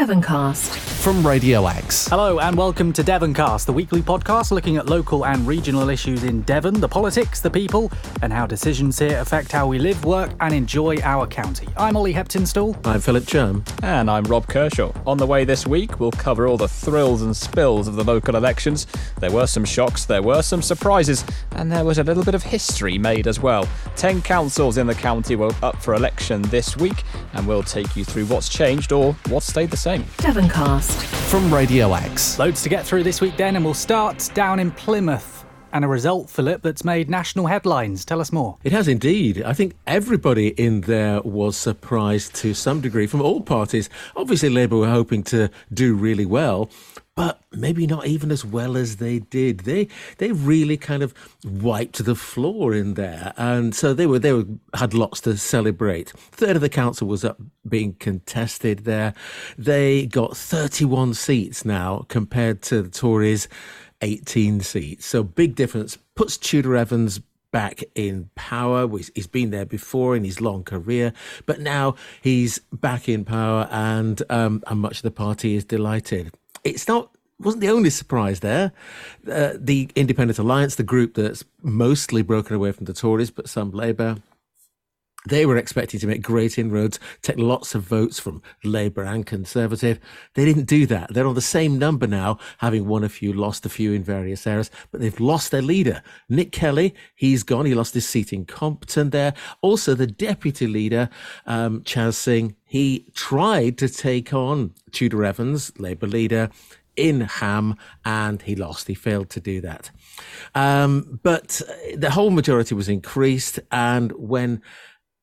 Devoncast. From Radio X. Hello and welcome to Devoncast, the weekly podcast looking at local and regional issues in Devon, the politics, the people, and how decisions here affect how we live, work, and enjoy our county. I'm Ollie Heptinstall. I'm Philip Churm. And I'm Rob Kershaw. On the way this week, we'll cover all the thrills and spills of the local elections. There were some shocks, there were some surprises, and there was a little bit of history made as well. Ten councils in the county were up for election this week, and we'll take you through what's changed or what stayed the same. Devoncast. From Radio X. Loads to get through this week then, and we'll start down in Plymouth. And a result, Philip, that's made national headlines. Tell us more. It has indeed. I think everybody in there was surprised to some degree from all parties. Obviously, Labour were hoping to do really well, but maybe not even as well as they did. They they really kind of wiped the floor in there, and so they were they were had lots to celebrate. Third of the council was up being contested there. They got 31 seats now compared to the Tories' 18 seats. So big difference. Puts Tudor Evans back in power. He's been there before in his long career, but now he's back in power, and um, and much of the party is delighted. It's not wasn't the only surprise there. Uh, the Independent Alliance, the group that's mostly broken away from the Tories, but some Labour, they were expecting to make great inroads, take lots of votes from Labour and Conservative. They didn't do that. They're on the same number now, having won a few, lost a few in various areas, but they've lost their leader. Nick Kelly, he's gone. He lost his seat in Compton there. Also, the deputy leader, um, Chaz Singh, he tried to take on Tudor Evans, Labour leader, in Ham, and he lost. He failed to do that. Um, but the whole majority was increased, and when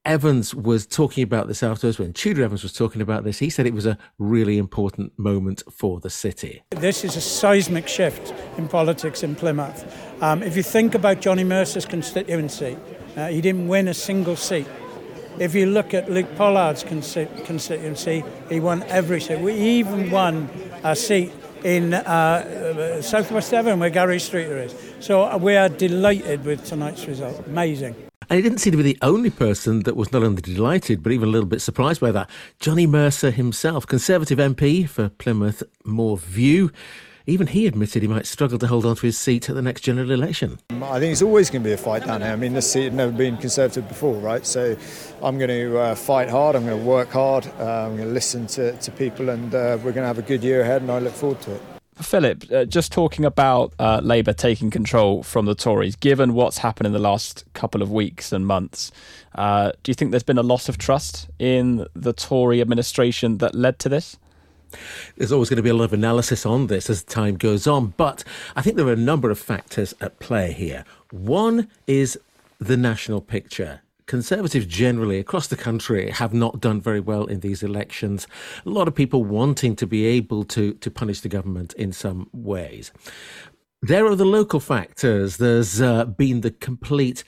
Evans was talking about this afterwards, when Tudor Evans was talking about this, he said it was a really important moment for the city. This is a seismic shift in politics in Plymouth. Um, if you think about Johnny Mercer's constituency, uh, he didn't win a single seat. If you look at Luke Pollard's constituency, he won every seat. We even won a seat in uh, southwest Devon where Gary Streeter is. So uh, we are delighted with tonight's result. Amazing. And he didn't seem to be the only person that was not only delighted, but even a little bit surprised by that. Johnny Mercer himself, Conservative MP for Plymouth Moor View, even he admitted he might struggle to hold on to his seat at the next general election. I think it's always going to be a fight down here. I mean, this seat had never been Conservative before, right? So I'm going to uh, fight hard, I'm going to work hard, uh, I'm going to listen to, to people, and uh, we're going to have a good year ahead, and I look forward to it. Philip, uh, just talking about uh, Labour taking control from the Tories, given what's happened in the last couple of weeks and months, uh, do you think there's been a loss of trust in the Tory administration that led to this? There's always going to be a lot of analysis on this as time goes on, but I think there are a number of factors at play here. One is the national picture. Conservatives generally across the country have not done very well in these elections. A lot of people wanting to be able to, to punish the government in some ways. There are the local factors. There's uh, been the complete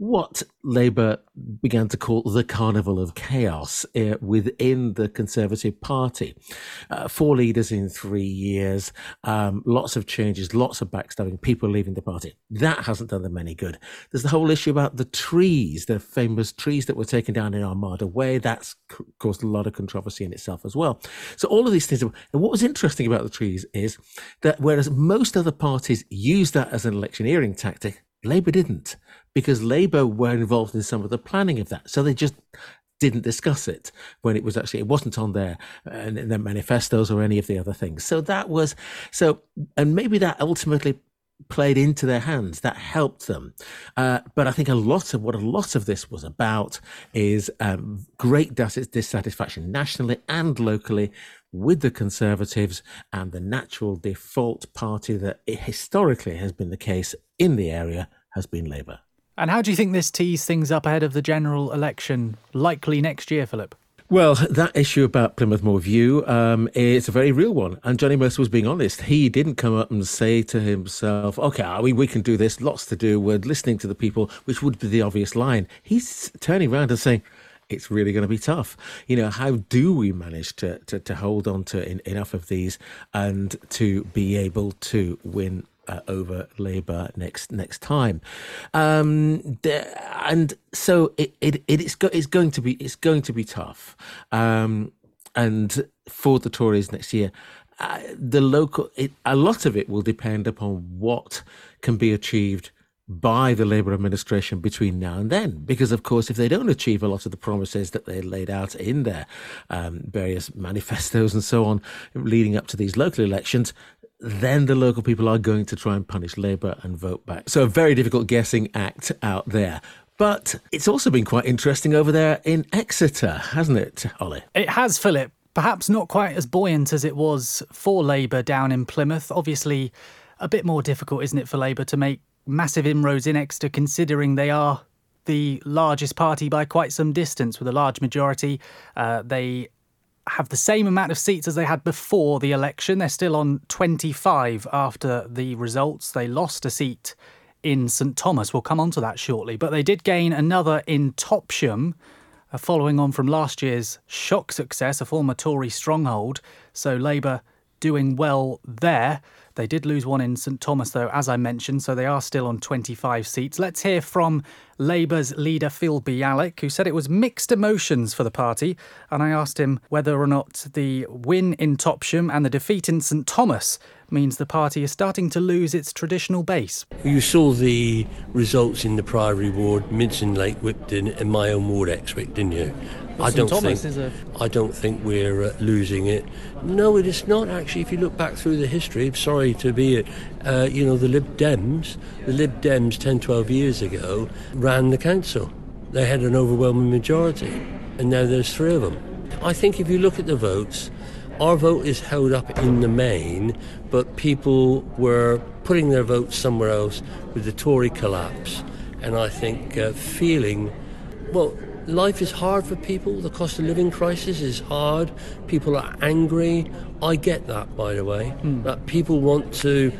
what Labour began to call the carnival of chaos uh, within the Conservative Party. Uh, four leaders in three years, um, lots of changes, lots of backstabbing, people leaving the party. That hasn't done them any good. There's the whole issue about the trees, the famous trees that were taken down in Armada Way. That's caused a lot of controversy in itself as well. So all of these things. And what was interesting about the trees is that whereas most other parties use that as an electioneering tactic, Labour didn't because Labour were involved in some of the planning of that. So they just didn't discuss it when it was actually it wasn't on their uh, their manifestos or any of the other things. So that was so, and maybe that ultimately played into their hands. That helped them. Uh, but I think a lot of what a lot of this was about is um, great dissatisfaction nationally and locally with the Conservatives and the natural default party that historically has been the case in the area has been Labour. And how do you think this tees things up ahead of the general election, likely next year, Philip? Well, that issue about Plymouth Moor View um, is a very real one. And Johnny Mercer was being honest. He didn't come up and say to himself, okay, we, we can do this, lots to do, we're listening to the people, which would be the obvious line. He's turning around and saying, it's really going to be tough. You know, how do we manage to, to, to hold on to in, enough of these and to be able to win uh, over Labour next next time, um, and so it, it it's, go, it's going to be it's going to be tough. Um, and for the Tories next year, uh, the local, it, a lot of it will depend upon what can be achieved by the Labour administration between now and then. Because, of course, if they don't achieve a lot of the promises that they laid out in their um, various manifestos and so on leading up to these local elections, then the local people are going to try and punish Labour and vote back. So, a very difficult guessing act out there. But it's also been quite interesting over there in Exeter, hasn't it, Ollie? It has, Philip. Perhaps not quite as buoyant as it was for Labour down in Plymouth. Obviously, a bit more difficult, isn't it, for Labour to make massive inroads in Exeter, considering they are the largest party by quite some distance with a large majority. Uh, they have the same amount of seats as they had before the election. They're still on 25 after the results. They lost a seat in St Thomas. We'll come on to that shortly. But they did gain another in Topsham, uh, following on from last year's shock success, a former Tory stronghold. So Labour doing well there. They did lose one in St Thomas, though, as I mentioned, so they are still on 25 seats. Let's hear from Labour's leader, Phil Bialyk, who said it was mixed emotions for the party. And I asked him whether or not the win in Topsham and the defeat in St Thomas means the party is starting to lose its traditional base. You saw the results in the Priory ward, Mincing Lake, Whipton, and my own ward, Exwick, didn't you? I don't Thomas think. I don't think we're uh, losing it. No, it is not actually. If you look back through the history, I'm sorry to be it. Uh, you know, the Lib Dems, the Lib Dems 10, 12 years ago ran the council. They had an overwhelming majority, and now there's three of them. I think if you look at the votes, our vote is held up in the main, but people were putting their votes somewhere else with the Tory collapse. And I think uh, feeling, well, life is hard for people. The cost of living crisis is hard. People are angry. I get that, by the way. Mm. That people want to.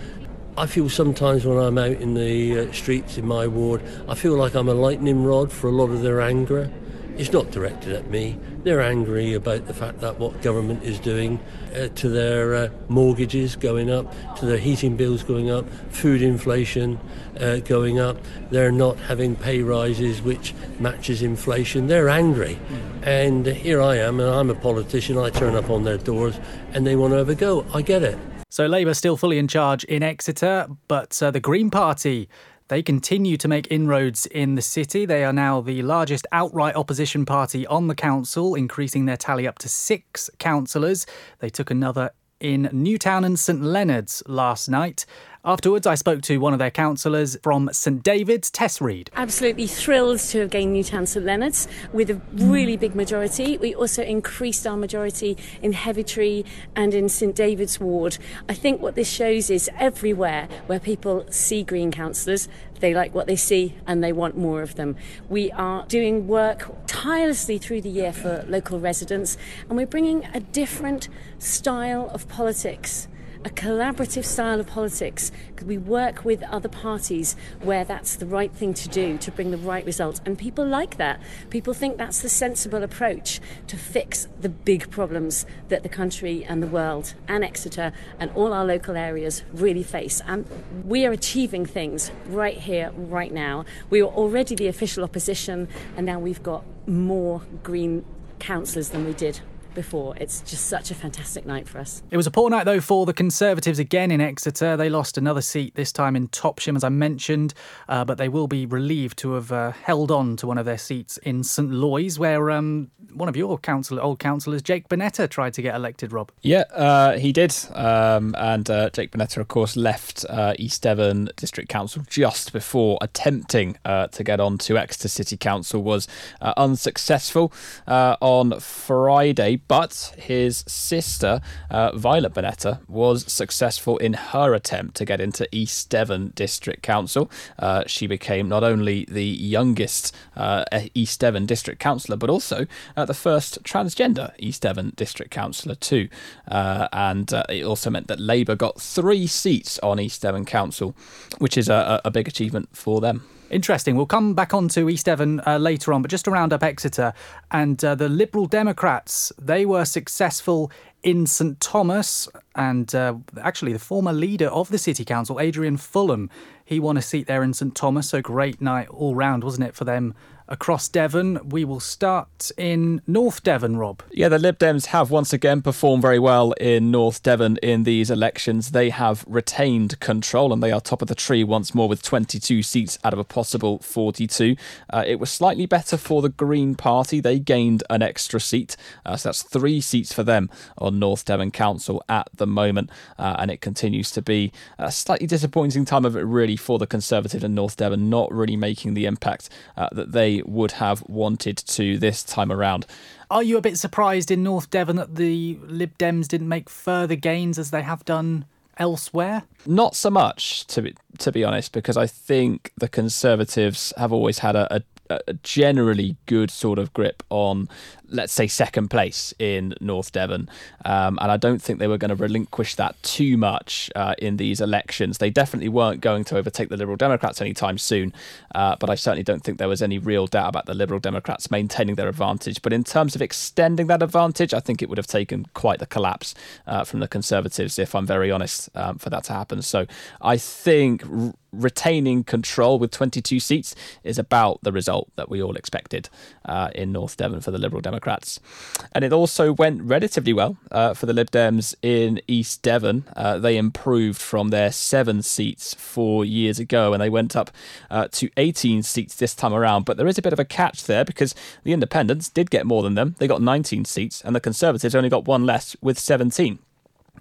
I feel sometimes when I'm out in the uh, streets in my ward, I feel like I'm a lightning rod for a lot of their anger. It's not directed at me. They're angry about the fact that what government is doing uh, to their uh, mortgages going up, to their heating bills going up, food inflation uh, going up. They're not having pay rises which matches inflation. They're angry. And here I am, and I'm a politician. I turn up on their doors and they want to have a go. I get it. So Labour still fully in charge in Exeter, but uh, the Green Party they continue to make inroads in the city. They are now the largest outright opposition party on the council, increasing their tally up to six councillors. They took another in Newtown and St Leonard's last night. Afterwards, I spoke to one of their councillors from St David's, Tess Reed. Absolutely thrilled to have gained Newtown St Leonard's with a really big majority. We also increased our majority in Heavitree and in St David's ward. I think what this shows is everywhere where people see Green councillors, they like what they see and they want more of them. We are doing work tirelessly through the year for local residents and we're bringing a different style of politics a collaborative style of politics we work with other parties where that's the right thing to do to bring the right results. And people like that. People think that's the sensible approach to fix the big problems that the country and the world and Exeter and all our local areas really face. And we are achieving things right here, right now. We were already the official opposition, and now we've got more Green councillors than we did before. It's just such a fantastic night for us. It was a poor night, though, for the Conservatives again in Exeter. They lost another seat, this time in Topsham, as I mentioned, uh, but they will be relieved to have uh, held on to one of their seats in St Loyes, where um, one of your council, old councillors, Jake Bonetta, tried to get elected, Rob. Yeah, uh, he did. Um, and uh, Jake Bonetta, of course, left uh, East Devon District Council just before attempting uh, to get on to Exeter City Council, was unsuccessful on Friday but his sister, uh, Violet Bonetta, was successful in her attempt to get into East Devon District Council. Uh, she became not only the youngest uh, East Devon District Councillor, but also uh, the first transgender East Devon District Councillor, too. Uh, and uh, it also meant that Labour got three seats on East Devon Council, which is a, a big achievement for them. Interesting. We'll come back on to East Devon uh, later on, but just to round up Exeter and uh, the Liberal Democrats, they were successful in St Thomas. And uh, actually, the former leader of the city council, Adrian Fullam, he won a seat there in St Thomas. So great night all round, wasn't it, for them across Devon. We will start in North Devon, Rob. Yeah, the Lib Dems have once again performed very well in North Devon in these elections. They have retained control and they are top of the tree once more with 22 seats out of a possible 42. Uh, it was slightly better for the Green Party. They gained an extra seat. Uh, so that's three seats for them on North Devon Council at the moment. Uh, and it continues to be a slightly disappointing time of it, really, for the Conservative in North Devon, not really making the impact uh, that they would have wanted to this time around. Are you a bit surprised in North Devon that the Lib Dems didn't make further gains as they have done elsewhere? Not so much, to be, to be honest, because I think the Conservatives have always had a, a a generally good sort of grip on, let's say, second place in North Devon. Um, and I don't think they were going to relinquish that too much uh, in these elections. They definitely weren't going to overtake the Liberal Democrats anytime soon. Uh, but I certainly don't think there was any real doubt about the Liberal Democrats maintaining their advantage. But in terms of extending that advantage, I think it would have taken quite the collapse uh, from the Conservatives, if I'm very honest, um, for that to happen. So I think retaining control with 22 seats is about the result that we all expected uh, in North Devon for the Liberal Democrats. And it also went relatively well uh, for the Lib Dems in East Devon. Uh, they improved from their seven seats four years ago and they went up uh, to 18 seats this time around. But there is a bit of a catch there because the Independents did get more than them. They got 19 seats and the Conservatives only got one less with 17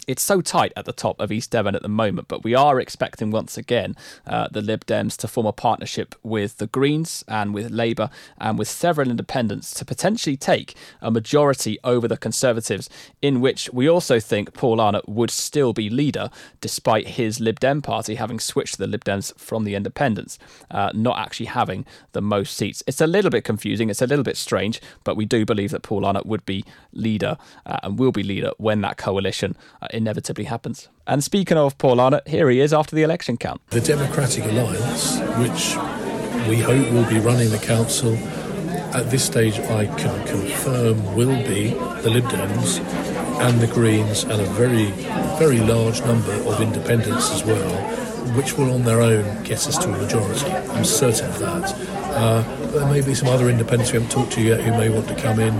it's so tight at the top of East Devon at the moment, but we are expecting once again uh, the Lib Dems to form a partnership with the Greens and with Labour and with several independents to potentially take a majority over the Conservatives, in which we also think Paul Arnott would still be leader despite his Lib Dem party having switched the Lib Dems from the independents, uh, not actually having the most seats. It's a little bit confusing, it's a little bit strange, but we do believe that Paul Arnott would be leader uh, and will be leader when that coalition inevitably happens. And speaking of Paul Arnott, here he is after the election count. The Democratic Alliance, which we hope will be running the council, at this stage I can confirm will be the Lib Dems and the Greens and a very, very large number of independents as well, which will on their own get us to a majority. I'm certain of that. Uh, there may be some other independents we haven't talked to yet who may want to come in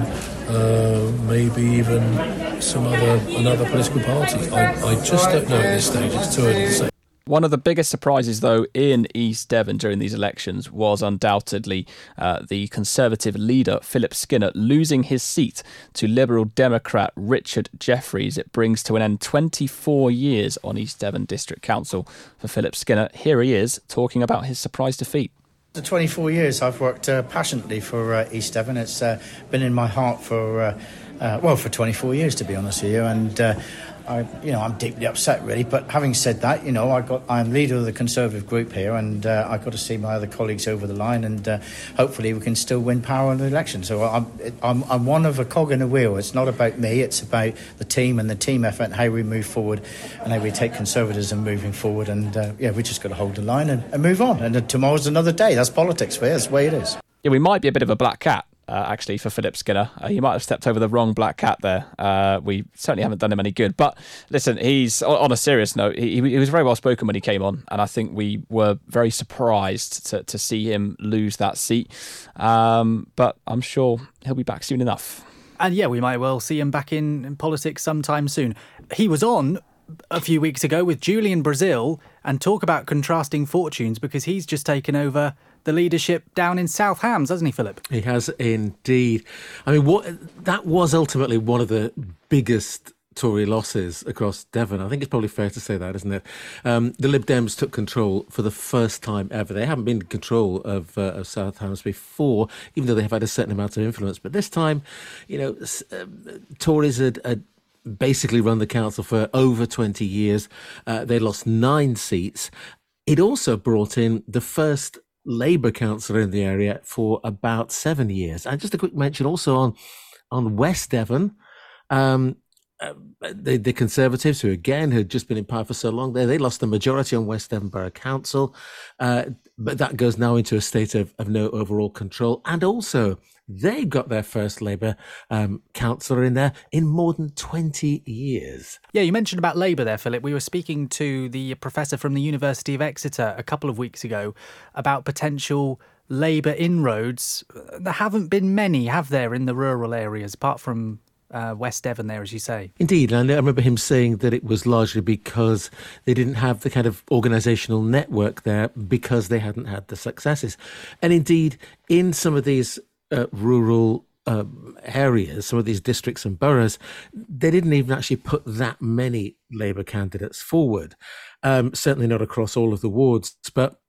uh, maybe even some other another political party. I, I just don't know at this stage. It's too early to say. One of the biggest surprises, though, in East Devon during these elections was undoubtedly uh, the Conservative leader, Philip Skinner, losing his seat to Liberal Democrat Richard Jefferies. It brings to an end 24 years on East Devon District Council for Philip Skinner. Here he is talking about his surprise defeat. For 24 years, I've worked uh, passionately for uh, East Devon. It's uh, been in my heart for, uh, uh, well, for 24 years, to be honest with you. And uh, I, you know, I'm deeply upset, really. But having said that, you know, I got, I'm leader of the Conservative group here, and uh, I've got to see my other colleagues over the line, and uh, hopefully we can still win power in the election. So I'm, I'm, I'm one of a cog in a wheel. It's not about me; it's about the team and the team effort, and how we move forward, and how we take conservatism moving forward. And uh, yeah, we just got to hold the line and, and move on. And tomorrow's another day. That's politics for the way it is. Yeah, we might be a bit of a black cat uh, actually, for Philip Skinner. Uh, he might have stepped over the wrong black cat there. Uh, we certainly haven't done him any good. But listen, he's on a serious note. He, he was very well spoken when he came on, and I think we were very surprised to, to see him lose that seat. Um, but I'm sure he'll be back soon enough. And yeah, we might well see him back in, in politics sometime soon. He was on a few weeks ago with Julian Brazil and talk about contrasting fortunes because he's just taken over the leadership down in South Hams, hasn't he, Philip? He has indeed. I mean, what that was ultimately one of the biggest Tory losses across Devon. I think it's probably fair to say that, isn't it? Um, the Lib Dems took control for the first time ever. They haven't been in control of, uh, of South Hams before, even though they have had a certain amount of influence. But this time, you know, uh, Tories had, had basically run the council for over 20 years. Uh, they lost nine seats. It also brought in the first Labour councillor in the area for about seven years. And just a quick mention also on on West Devon. Um, uh, the, the, Conservatives, who again had just been in power for so long, there they lost the majority on West Devon Borough Council, uh, but that goes now into a state of, of no overall control. And also, they got their first Labour um, councillor in there in more than 20 years. Yeah, you mentioned about Labour there, Philip. We were speaking to the professor from the University of Exeter a couple of weeks ago about potential Labour inroads. There haven't been many, have there, in the rural areas, apart from uh, West Devon there, as you say. Indeed, and I remember him saying that it was largely because they didn't have the kind of organisational network there because they hadn't had the successes. And indeed, in some of these uh, rural um, areas, some of these districts and boroughs, they didn't even actually put that many Labour candidates forward. Um, certainly not across all of the wards, but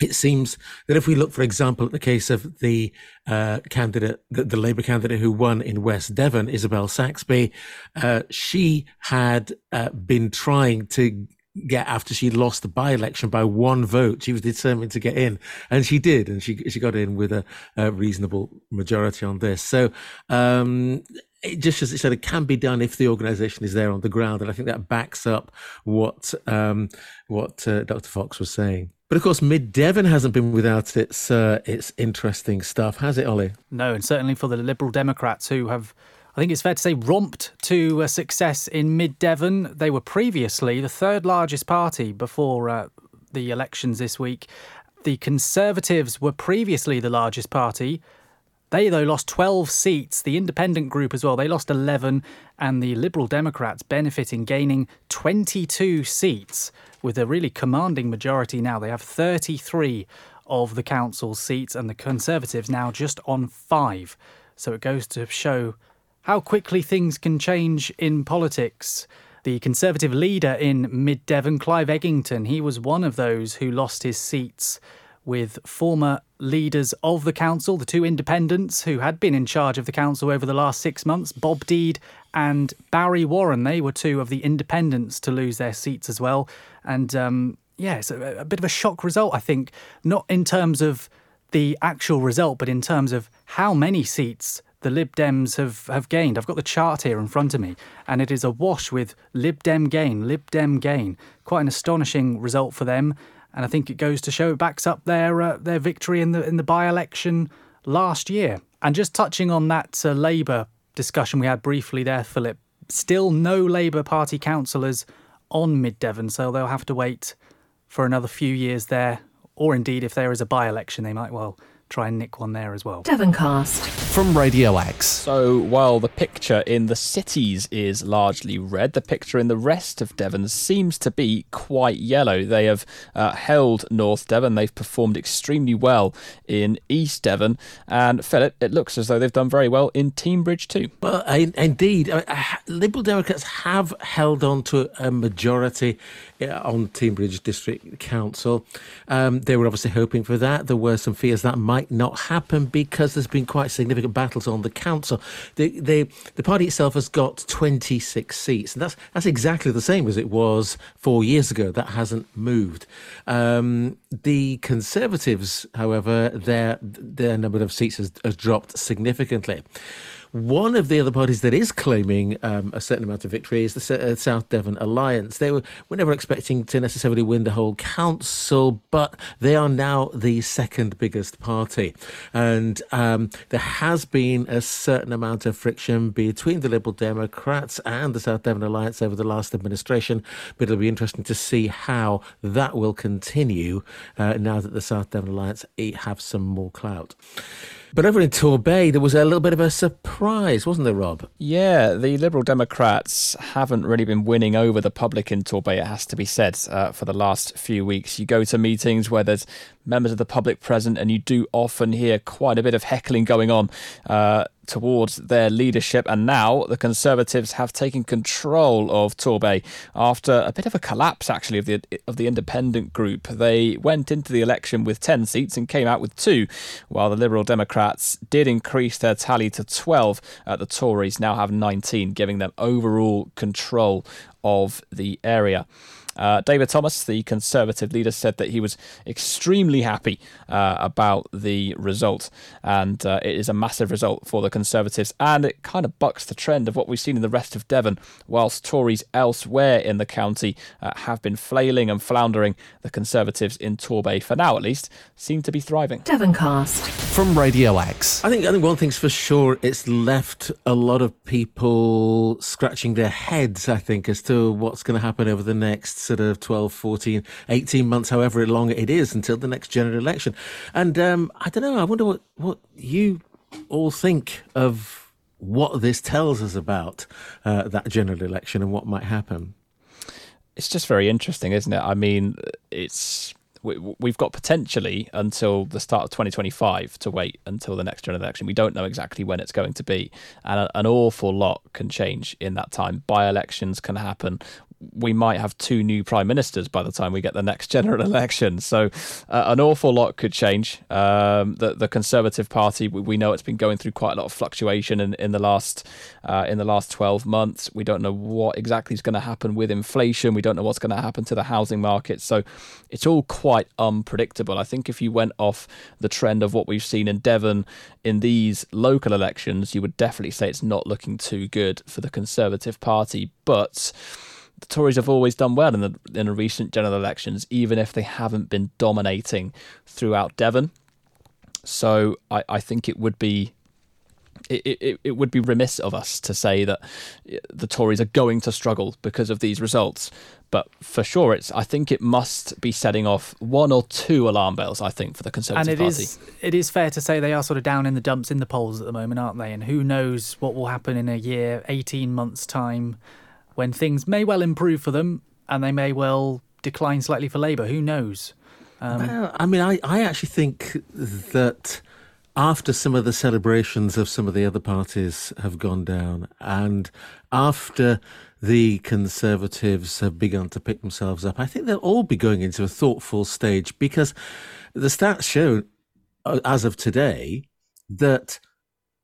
it seems that if we look, for example, at the case of the uh, candidate, the, the, Labour candidate who won in West Devon, Isabel Saxby, uh, she had uh, been trying to get after she lost the by-election by one vote. She was determined to get in, and she did, and she she got in with a, a reasonable majority on this. So. Um, it just as it said, it can be done if the organisation is there on the ground, and I think that backs up what um, what uh, Dr. Fox was saying. But of course, Mid Devon hasn't been without its uh, its interesting stuff, has it, Ollie? No, and certainly for the Liberal Democrats who have I think it's fair to say, romped to a success in Mid Devon. They were previously the third largest party before uh, the elections this week. The Conservatives were previously the largest party. They, though, lost 12 seats. The independent group as well, they lost 11. And the Liberal Democrats benefiting, gaining 22 seats with a really commanding majority now. They have 33 of the council seats, and the Conservatives now just on five. So it goes to show how quickly things can change in politics. The Conservative leader in Mid Devon, Clive Eginton, he was one of those who lost his seats with former leaders of the council, the two independents who had been in charge of the council over the last six months, Bob Deed and Barry Warren. They were two of the independents to lose their seats as well. And um, yeah, it's a, a bit of a shock result, I think, not in terms of the actual result, but in terms of how many seats the Lib Dems have, have gained. I've got the chart here in front of me, and it is a wash with Lib Dem gain, Lib Dem gain. Quite an astonishing result for them, and I think it goes to show it backs up their uh, their victory in the in the by election last year. And just touching on that uh, Labour discussion we had briefly there, Philip. Still no Labour Party councillors on Mid Devon, so they'll have to wait for another few years there, or indeed if there is a by election, they might well try and nick one there as well. Devoncast. From Radio X. So while the picture in the cities is largely red, the picture in the rest of Devon seems to be quite yellow. They have uh, held North Devon, they've performed extremely well in East Devon, and Philip, it looks as though they've done very well in Teignbridge too. Well, indeed, Liberal Democrats have held on to a majority on Teignbridge District Council. Um, they were obviously hoping for that. There were some fears that might not happen because there's been quite significant battles on the council. The, the, the party itself has got 26 seats, and that's, that's exactly the same as it was four years ago. That hasn't moved. Um, the Conservatives, however, their, their number of seats has, has dropped significantly. One of the other parties that is claiming um, a certain amount of victory is the uh, South Devon Alliance. They were, were never expecting to necessarily win the whole council, but they are now the second biggest party. And um, there has been a certain amount of friction between the Liberal Democrats and the South Devon Alliance over the last administration, but it'll be interesting to see how that will continue uh, now that the South Devon Alliance have some more clout. But over in Torbay, there was a little bit of a surprise, wasn't there, Rob? Yeah, the Liberal Democrats haven't really been winning over the public in Torbay, it has to be said, uh, for the last few weeks. You go to meetings where there's members of the public present, and you do often hear quite a bit of heckling going on. Uh, towards their leadership. And now the Conservatives have taken control of Torbay after a bit of a collapse, actually, of the of the independent group. They went into the election with 10 seats and came out with two, while the Liberal Democrats did increase their tally to 12. Uh, the Tories now have 19, giving them overall control of the area. Uh, David Thomas, the Conservative leader, said that he was extremely happy uh, about the result, and uh, it is a massive result for the Conservatives, and it kind of bucks the trend of what we've seen in the rest of Devon, whilst Tories elsewhere in the county uh, have been flailing and floundering. The Conservatives in Torbay, for now at least, seem to be thriving. Devoncast from Radio X. I think I think one thing's for sure, it's left a lot of people scratching their heads. I think as to what's going to happen over the next sort of 12, 14, 18 months, however long it is until the next general election. And um, I don't know, I wonder what, what you all think of what this tells us about uh, that general election and what might happen. It's just very interesting, isn't it? I mean, it's we, have got potentially until the start of 2025 to wait until the next general election. We don't know exactly when it's going to be, and an awful lot can change in that time. By elections can happen we might have two new prime ministers by the time we get the next general election. So uh, an awful lot could change. Um, the the Conservative Party, we, we, know it's been going through quite a lot of fluctuation in, in the last uh, in the last twelve months. We don't know what exactly is going to happen with inflation. We don't know what's going to happen to the housing market. So it's all quite unpredictable. I think if you went off the trend of what we've seen in Devon in these local elections, you would definitely say it's not looking too good for the Conservative Party. But the Tories have always done well in the in the recent general elections, even if they haven't been dominating throughout Devon. So I, I think it would be it, it, it would be remiss of us to say that eh, the Tories are going to struggle because of these results. But for sure, it's. I think it must be setting off one or two alarm bells. I think for the Conservative and it Party. Is, it is fair to say they are sort of down in the dumps in the polls at the moment, aren't they? And who knows what will happen in a year, eighteen months' time when things may well improve for them and they may well decline slightly for Labour. Who knows? Um, well, I mean, I, I actually think that after some of the celebrations of some of the other parties have gone down, and after the Conservatives have begun to pick themselves up, I think they'll all be going into a thoughtful stage because the stats show, uh, as of today, that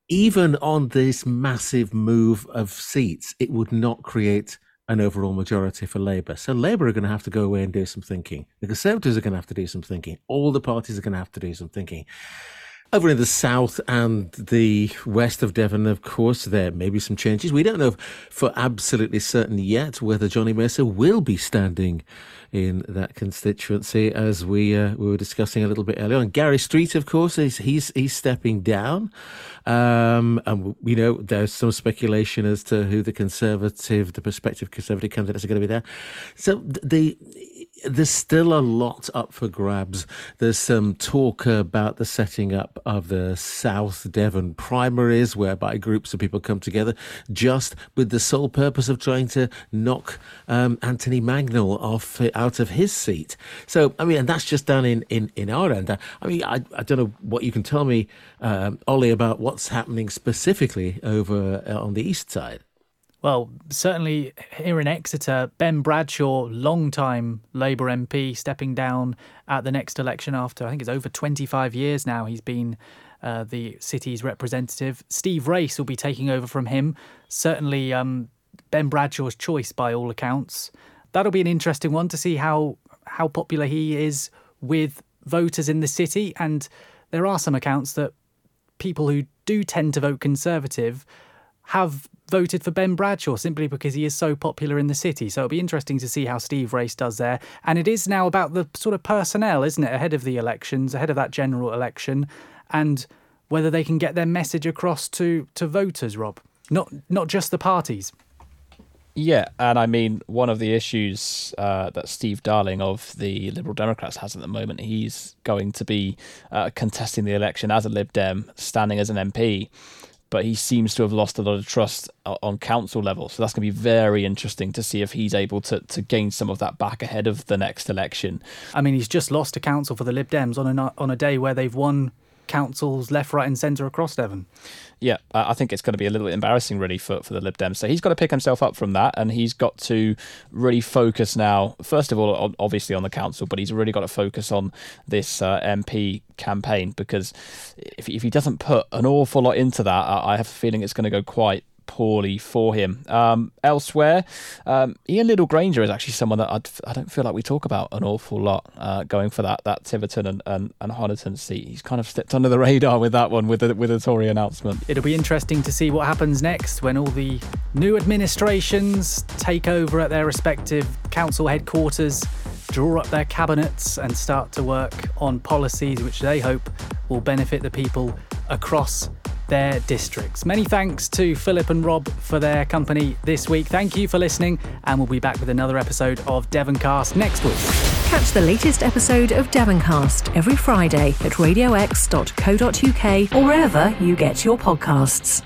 even on this massive move of seats, it would not create an overall majority for Labour. So Labour are going to have to go away and do some thinking. The Conservatives are going to have to do some thinking. All the parties are going to have to do some thinking. Over in the south and the west of Devon, of course, there may be some changes. We don't know for absolutely certain yet whether Johnny Mercer will be standing in that constituency, as we uh, we were discussing a little bit earlier on. Gary Street, of course, is he's he's stepping down, um, and you know there's some speculation as to who the conservative, the prospective conservative candidates are going to be there. So the there's still a lot up for grabs. There's some talk about the setting up of the South Devon primaries, whereby groups of people come together just with the sole purpose of trying to knock um, Anthony Mangnall off out of his seat. So, I mean, and that's just down in, in, in our end. I mean, I, I don't know what you can tell me, um, Ollie, about what's happening specifically over uh, on the east side. Well, certainly here in Exeter, Ben Bradshaw, long-time Labour MP, stepping down at the next election after I think it's over 25 years now. He's been uh, the city's representative. Steve Race will be taking over from him. Certainly, um, Ben Bradshaw's choice by all accounts. That'll be an interesting one to see how how popular he is with voters in the city. And there are some accounts that people who do tend to vote Conservative have voted for Ben Bradshaw simply because he is so popular in the city. So it'll be interesting to see how Steve Race does there. And it is now about the sort of personnel, isn't it, ahead of the elections, ahead of that general election, and whether they can get their message across to, to voters, Rob. Not not just the parties. Yeah, and I mean, one of the issues uh, that Steve Darling of the Liberal Democrats has at the moment, he's going to be uh, contesting the election as a Lib Dem, standing as an MP but he seems to have lost a lot of trust uh, on council level. So that's going to be very interesting to see if he's able to, to gain some of that back ahead of the next election. I mean, he's just lost a council for the Lib Dems on a, on a day where they've won councils left, right, and centre across Devon. Yeah, I think it's going to be a little bit embarrassing, really, for, for the Lib Dems. So he's got to pick himself up from that, and he's got to really focus now, first of all, on, obviously on the council, but he's really got to focus on this uh, MP campaign because if, if he doesn't put an awful lot into that, I have a feeling it's going to go quite poorly for him. Um, elsewhere, um, Ian Liddell-Grainger is actually someone that I'd, I do not feel like we talk about an awful lot uh, going for that that Tiverton and, and, and Honiton seat. He's kind of stepped under the radar with that one with the, with a Tory announcement. It'll be interesting to see what happens next when all the new administrations take over at their respective council headquarters draw up their cabinets and start to work on policies which they hope will benefit the people across their districts. Many thanks to Philip and Rob for their company this week. Thank you for listening, and we'll be back with another episode of Devoncast next week. Catch the latest episode of Devoncast every Friday at radiox.co.uk or wherever you get your podcasts.